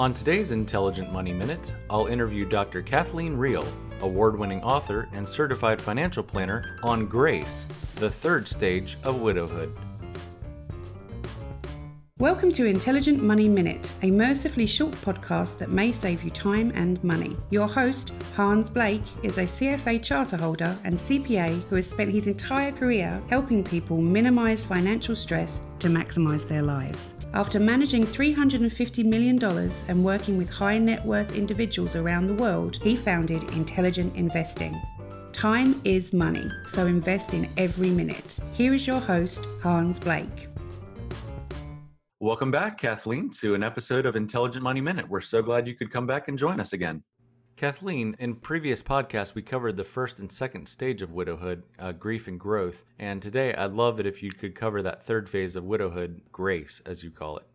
On today's Intelligent Money Minute, I'll interview Dr. Kathleen Rehl, award winning author and certified financial planner, on GRACE, the third stage of widowhood. Welcome to Intelligent Money Minute, a mercifully short podcast that may save you time and money. Your host, Hans Blake, is a CFA charter holder and CPA who has spent his entire career helping people minimize financial stress to maximize their lives. After managing $350 million and working with high net worth individuals around the world, he founded Intelligent Investing. Time is money, so invest in every minute. Here is your host, Hans Blake. Welcome back, Kathleen, to an episode of Intelligent Money Minute. We're so glad you could come back and join us again. Kathleen, in previous podcasts, we covered the first and second stage of widowhood, uh, grief and growth. And today, I'd love it if you could cover that third phase of widowhood, grace, as you call it.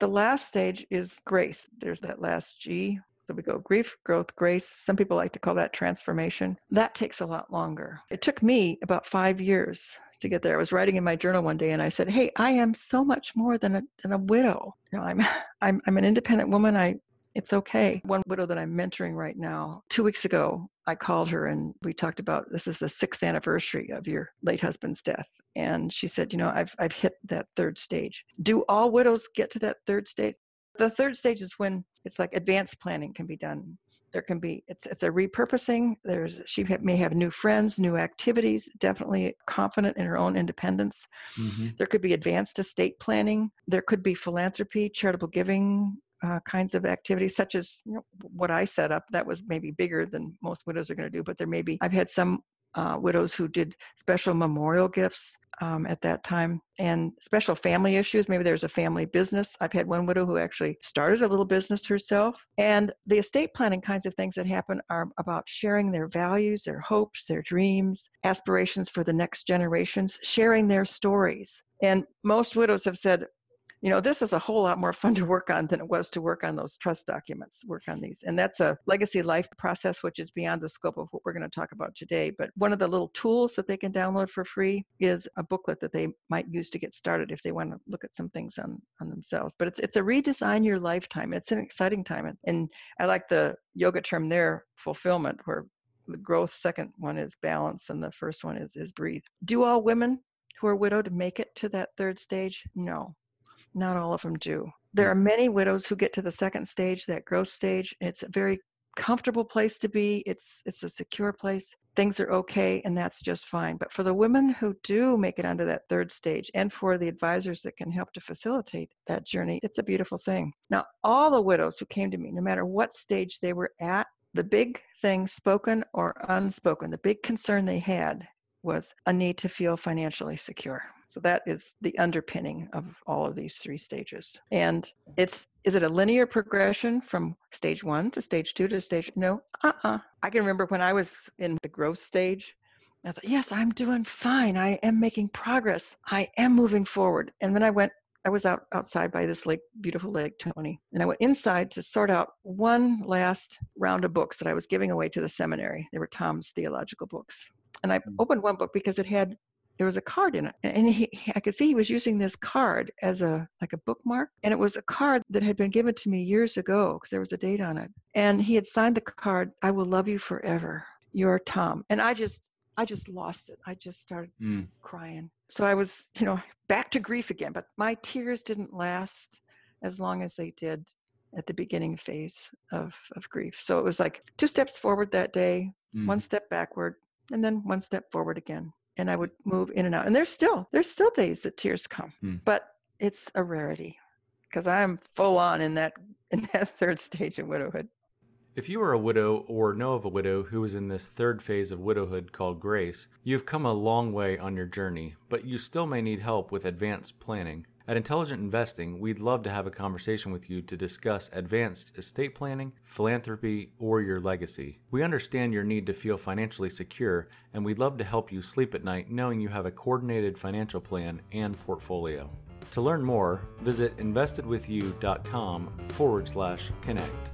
The last stage is grace. There's that last G. So we go grief, growth, grace. Some people like to call that transformation. That takes a lot longer. It took me about five years to get there. I was writing in my journal one day and I said, Hey, I am so much more than a, than a widow. You know, I'm, I'm, I'm an independent woman. I, it's okay. One widow that I'm mentoring right now, two weeks ago, I called her and we talked about this is the sixth anniversary of your late husband's death. And she said, You know, I've, I've hit that third stage. Do all widows get to that third stage? The third stage is when it's like advanced planning can be done there can be it's it's a repurposing there's she may have new friends new activities definitely confident in her own independence mm-hmm. there could be advanced estate planning there could be philanthropy charitable giving uh, kinds of activities such as you know, what i set up that was maybe bigger than most widows are going to do but there may be i've had some uh, widows who did special memorial gifts um, at that time and special family issues. Maybe there's a family business. I've had one widow who actually started a little business herself. And the estate planning kinds of things that happen are about sharing their values, their hopes, their dreams, aspirations for the next generations, sharing their stories. And most widows have said, you know, this is a whole lot more fun to work on than it was to work on those trust documents, work on these. And that's a legacy life process, which is beyond the scope of what we're going to talk about today. But one of the little tools that they can download for free is a booklet that they might use to get started if they want to look at some things on, on themselves. But it's, it's a redesign your lifetime. It's an exciting time. And, I like the yoga term there, fulfillment, where the growth second one is balance and the first one is is breathe do all women who are widowed make it to that third stage no not all of them do. There mm. are many widows who get to the second stage, that growth stage. It's a very comfortable place to be. It's it's a secure place. Things are okay and that's just fine. But for the women who do make it onto that third stage and for the advisors that can help to facilitate that journey, it's a beautiful thing. Now, all the widows who came to me, no matter what stage they were at, the big thing, spoken or unspoken, the big concern they had was a need to feel financially secure. So that is the underpinning of all of these three stages. And it's is it a linear progression from stage one to stage two to stage no? Uh-uh. I can remember when I was in the growth stage. I thought, yes, I'm doing fine. I am making progress. I am moving forward. And then I went I was out outside by this lake, beautiful lake, Tony, and I went inside to sort out one last round of books that I was giving away to the seminary. They were Tom's theological books, and I hmm. opened one book because it had there was a card in it and he, i could see he was using this card as a like a bookmark and it was a card that had been given to me years ago because there was a date on it and he had signed the card i will love you forever. You're tom. And i just i just lost it. I just started mm. crying. So i was you know back to grief again but my tears didn't last as long as they did at the beginning phase of, of grief. So it was like two steps forward that day mm. one step backward and then one step forward again and I would move in and out. And there's still there's still days that tears come, mm. but it's a rarity because I'm full on in that in that third stage of widowhood. If you are a widow or know of a widow who is in this third phase of widowhood called grace, you've come a long way on your journey, but you still may need help with advanced planning. At Intelligent Investing, we'd love to have a conversation with you to discuss advanced estate planning, philanthropy, or your legacy. We understand your need to feel financially secure, and we'd love to help you sleep at night knowing you have a coordinated financial plan and portfolio. To learn more, visit investedwithyou.com forward slash connect.